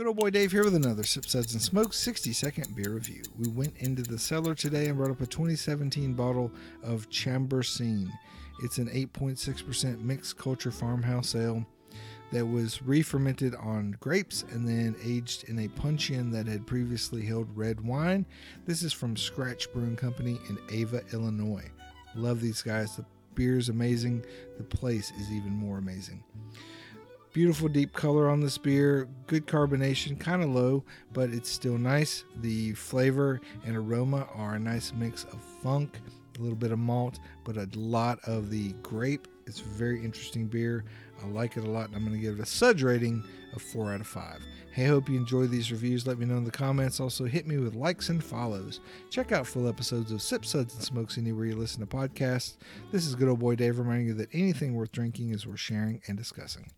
Good old boy Dave here with another Sip Suds and Smoke 60 second beer review. We went into the cellar today and brought up a 2017 bottle of Chambourcin. It's an 8.6% mixed culture farmhouse ale that was re fermented on grapes and then aged in a puncheon that had previously held red wine. This is from Scratch Brewing Company in Ava, Illinois. Love these guys. The beer is amazing, the place is even more amazing. Beautiful deep color on this beer, good carbonation, kind of low, but it's still nice. The flavor and aroma are a nice mix of funk, a little bit of malt, but a lot of the grape. It's a very interesting beer. I like it a lot, and I'm going to give it a Suds rating of 4 out of 5. Hey, hope you enjoy these reviews. Let me know in the comments. Also, hit me with likes and follows. Check out full episodes of Sip Suds and Smokes anywhere you listen to podcasts. This is good old boy Dave reminding you that anything worth drinking is worth sharing and discussing.